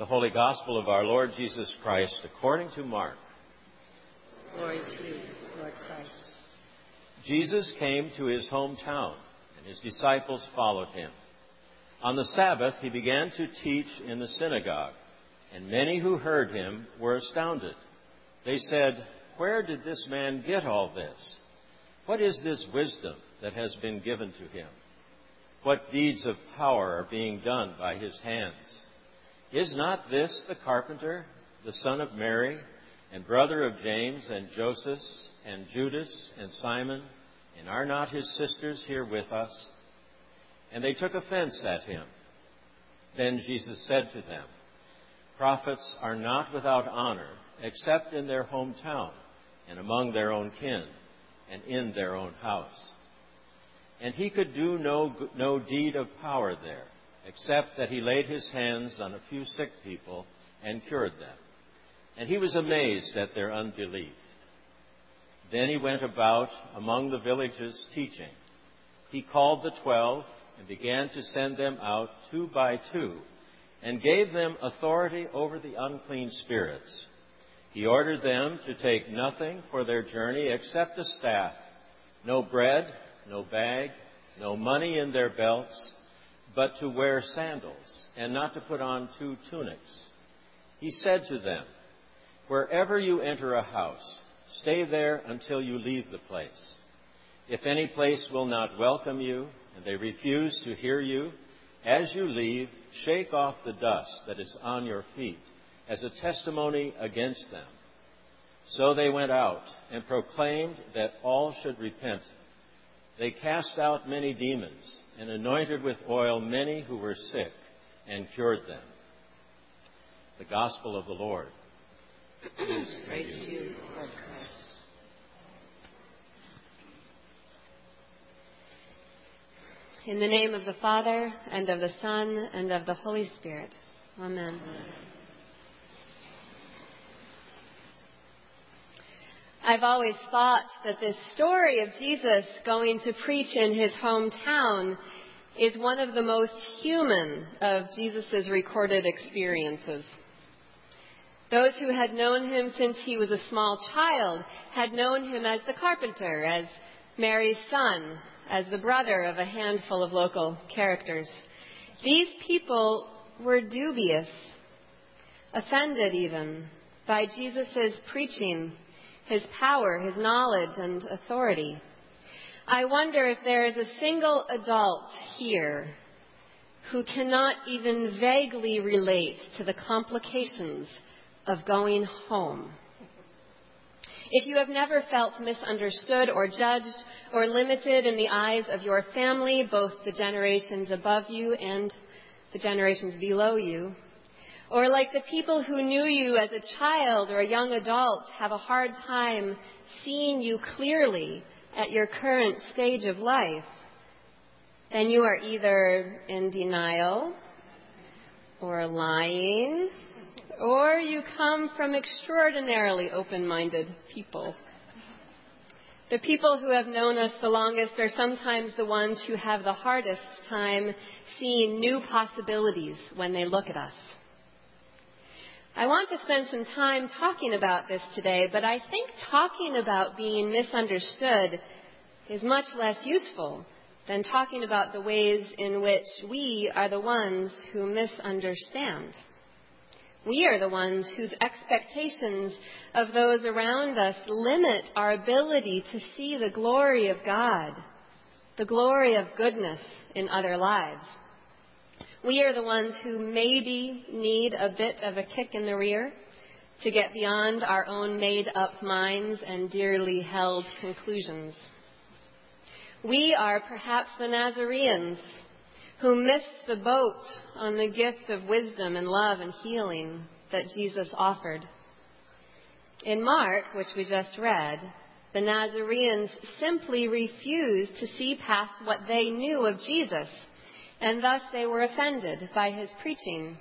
The Holy Gospel of our Lord Jesus Christ according to Mark. Glory to you, Lord Christ. Jesus came to his hometown, and his disciples followed him. On the Sabbath, he began to teach in the synagogue, and many who heard him were astounded. They said, Where did this man get all this? What is this wisdom that has been given to him? What deeds of power are being done by his hands? Is not this the carpenter, the son of Mary, and brother of James and Joseph and Judas and Simon? And are not his sisters here with us? And they took offense at him. Then Jesus said to them, Prophets are not without honor except in their hometown and among their own kin and in their own house. And he could do no, no deed of power there except that he laid his hands on a few sick people and cured them. And he was amazed at their unbelief. Then he went about among the villages teaching. He called the twelve and began to send them out two by two and gave them authority over the unclean spirits. He ordered them to take nothing for their journey except a staff, no bread, no bag, no money in their belts but to wear sandals, and not to put on two tunics. He said to them, Wherever you enter a house, stay there until you leave the place. If any place will not welcome you, and they refuse to hear you, as you leave, shake off the dust that is on your feet as a testimony against them. So they went out and proclaimed that all should repent. They cast out many demons and anointed with oil many who were sick and cured them. The Gospel of the Lord. Praise you, Lord Christ. In the name of the Father, and of the Son, and of the Holy Spirit. Amen. Amen. I've always thought that this story of Jesus going to preach in his hometown is one of the most human of Jesus' recorded experiences. Those who had known him since he was a small child had known him as the carpenter, as Mary's son, as the brother of a handful of local characters. These people were dubious, offended even, by Jesus' preaching his power, his knowledge, and authority. I wonder if there is a single adult here who cannot even vaguely relate to the complications of going home. If you have never felt misunderstood or judged or limited in the eyes of your family, both the generations above you and the generations below you, or like the people who knew you as a child or a young adult have a hard time seeing you clearly at your current stage of life, then you are either in denial or lying, or you come from extraordinarily open minded people. The people who have known us the longest are sometimes the ones who have the hardest time seeing new possibilities when they look at us. I want to spend some time talking about this today, but I think talking about being misunderstood is much less useful than talking about the ways in which we are the ones who misunderstand. We are the ones whose expectations of those around us limit our ability to see the glory of God, the glory of goodness in other lives. We are the ones who maybe need a bit of a kick in the rear to get beyond our own made up minds and dearly held conclusions. We are perhaps the Nazareans who missed the boat on the gift of wisdom and love and healing that Jesus offered. In Mark, which we just read, the Nazareans simply refused to see past what they knew of Jesus and thus they were offended by his preaching.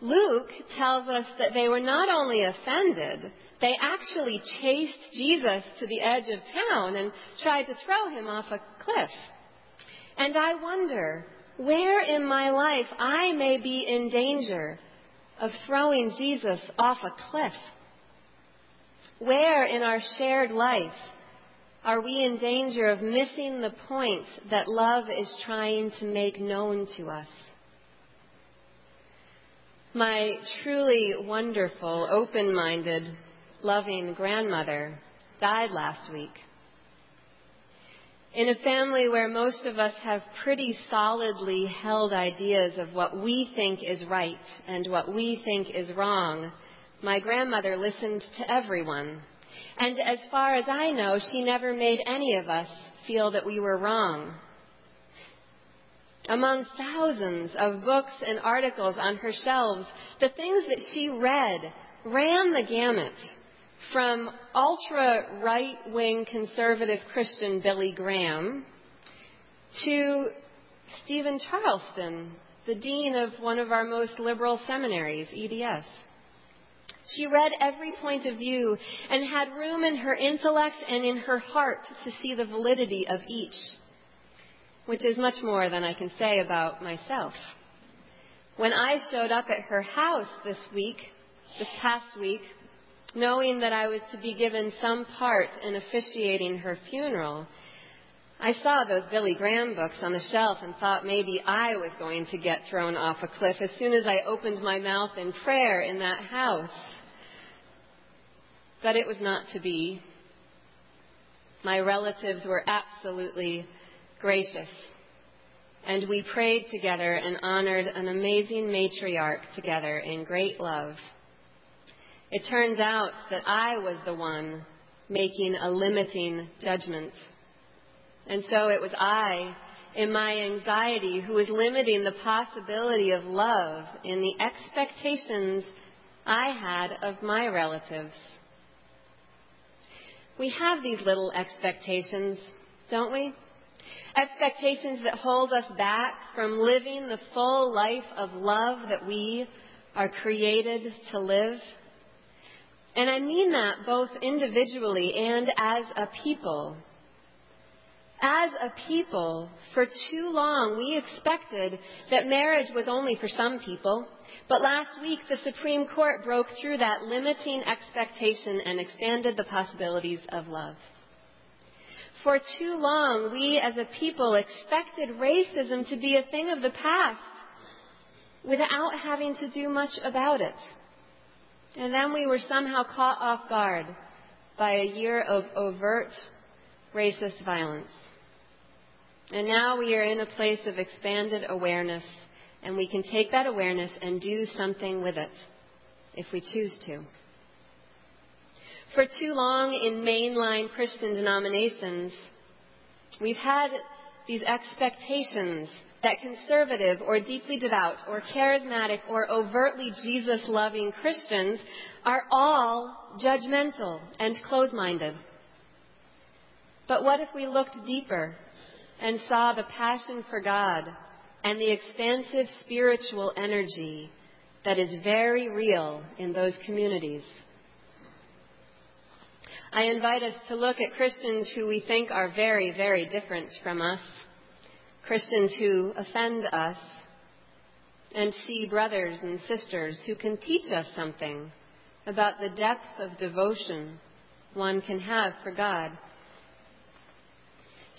Luke tells us that they were not only offended, they actually chased Jesus to the edge of town and tried to throw him off a cliff. And I wonder where in my life I may be in danger of throwing Jesus off a cliff? Where in our shared life are we in danger of missing the point that love is trying to make known to us? My truly wonderful, open minded, loving grandmother died last week. In a family where most of us have pretty solidly held ideas of what we think is right and what we think is wrong, my grandmother listened to everyone. And as far as I know, she never made any of us feel that we were wrong. Among thousands of books and articles on her shelves, the things that she read ran the gamut from ultra right wing conservative Christian Billy Graham to Steven Charleston, the dean of one of our most liberal seminaries, EDS. She read every point of view and had room in her intellect and in her heart to see the validity of each, which is much more than I can say about myself. When I showed up at her house this week, this past week, knowing that I was to be given some part in officiating her funeral, I saw those Billy Graham books on the shelf and thought maybe I was going to get thrown off a cliff as soon as I opened my mouth in prayer in that house. But it was not to be. My relatives were absolutely gracious. And we prayed together and honored an amazing matriarch together in great love. It turns out that I was the one making a limiting judgment. And so it was I, in my anxiety, who was limiting the possibility of love in the expectations I had of my relatives. We have these little expectations, don't we? Expectations that hold us back from living the full life of love that we are created to live. And I mean that both individually and as a people. As a people, for too long, we expected that marriage was only for some people. But last week, the Supreme Court broke through that limiting expectation and expanded the possibilities of love. For too long, we as a people expected racism to be a thing of the past without having to do much about it. And then we were somehow caught off guard by a year of overt racist violence. And now we are in a place of expanded awareness, and we can take that awareness and do something with it if we choose to. For too long in mainline Christian denominations, we've had these expectations that conservative or deeply devout or charismatic or overtly Jesus loving Christians are all judgmental and close minded. But what if we looked deeper and saw the passion for God and the expansive spiritual energy that is very real in those communities? I invite us to look at Christians who we think are very, very different from us Christians who offend us, and see brothers and sisters who can teach us something about the depth of devotion one can have for God.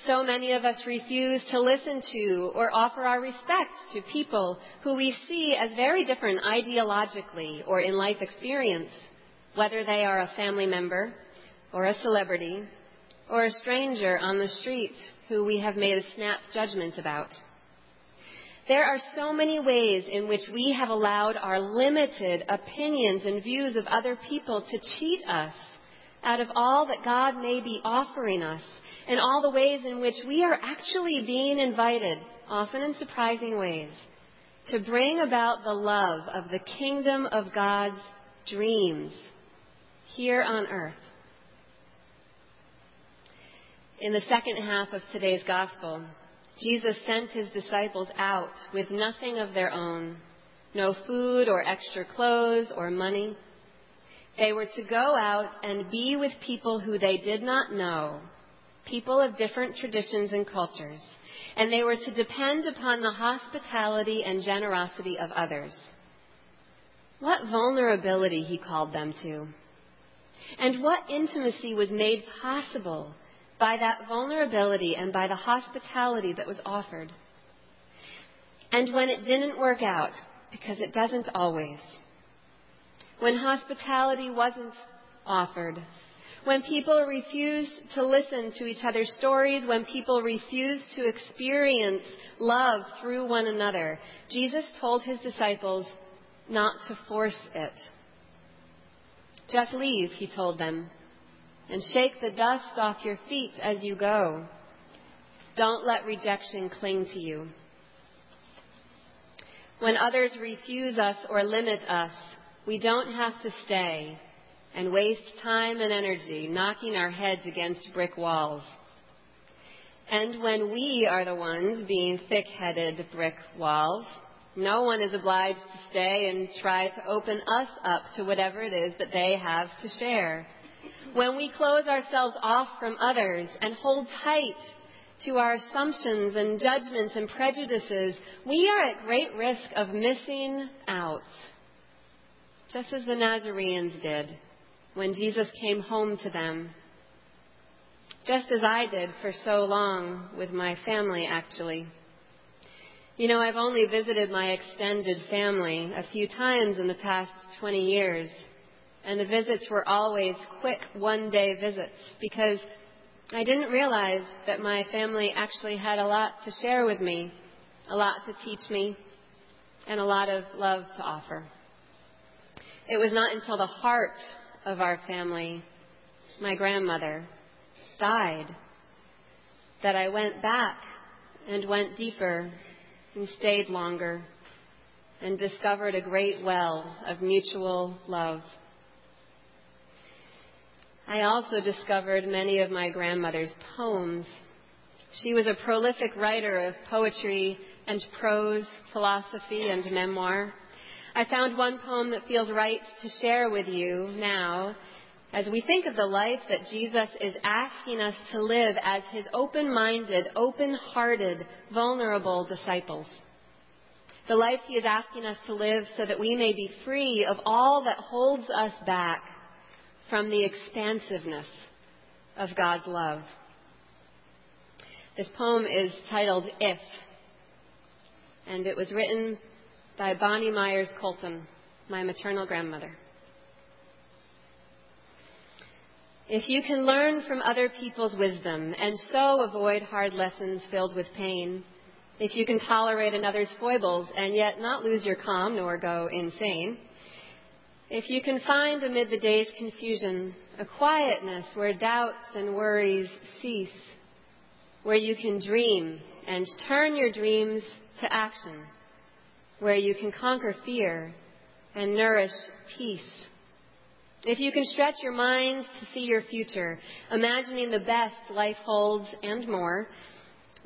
So many of us refuse to listen to or offer our respect to people who we see as very different ideologically or in life experience, whether they are a family member or a celebrity or a stranger on the street who we have made a snap judgment about. There are so many ways in which we have allowed our limited opinions and views of other people to cheat us out of all that God may be offering us, and all the ways in which we are actually being invited, often in surprising ways, to bring about the love of the kingdom of God's dreams here on earth. In the second half of today's gospel, Jesus sent his disciples out with nothing of their own no food or extra clothes or money. They were to go out and be with people who they did not know, people of different traditions and cultures, and they were to depend upon the hospitality and generosity of others. What vulnerability he called them to. And what intimacy was made possible by that vulnerability and by the hospitality that was offered. And when it didn't work out, because it doesn't always, when hospitality wasn't offered, when people refuse to listen to each other's stories, when people refuse to experience love through one another, Jesus told his disciples not to force it. Just leave, he told them, and shake the dust off your feet as you go. Don't let rejection cling to you. When others refuse us or limit us, we don't have to stay and waste time and energy knocking our heads against brick walls. And when we are the ones being thick headed brick walls, no one is obliged to stay and try to open us up to whatever it is that they have to share. When we close ourselves off from others and hold tight to our assumptions and judgments and prejudices, we are at great risk of missing out. Just as the Nazarenes did when Jesus came home to them. Just as I did for so long with my family, actually. You know, I've only visited my extended family a few times in the past 20 years and the visits were always quick one day visits because I didn't realize that my family actually had a lot to share with me, a lot to teach me, and a lot of love to offer. It was not until the heart of our family, my grandmother, died that I went back and went deeper and stayed longer and discovered a great well of mutual love. I also discovered many of my grandmother's poems. She was a prolific writer of poetry and prose, philosophy, and memoir. I found one poem that feels right to share with you now as we think of the life that Jesus is asking us to live as his open minded, open hearted, vulnerable disciples. The life he is asking us to live so that we may be free of all that holds us back from the expansiveness of God's love. This poem is titled If, and it was written by Bonnie Myers Colton, my maternal grandmother. If you can learn from other people's wisdom and so avoid hard lessons filled with pain, if you can tolerate another's foibles and yet not lose your calm nor go insane, if you can find amid the day's confusion a quietness where doubts and worries cease, where you can dream and turn your dreams to action, where you can conquer fear and nourish peace. If you can stretch your mind to see your future, imagining the best life holds and more,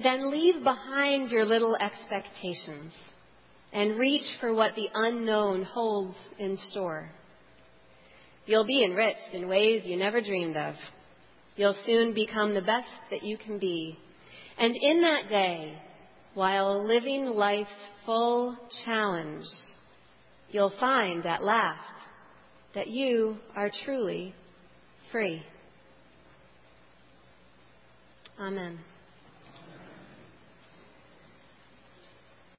then leave behind your little expectations and reach for what the unknown holds in store. You'll be enriched in ways you never dreamed of. You'll soon become the best that you can be. And in that day, while living life's full challenge, you'll find at last that you are truly free. Amen.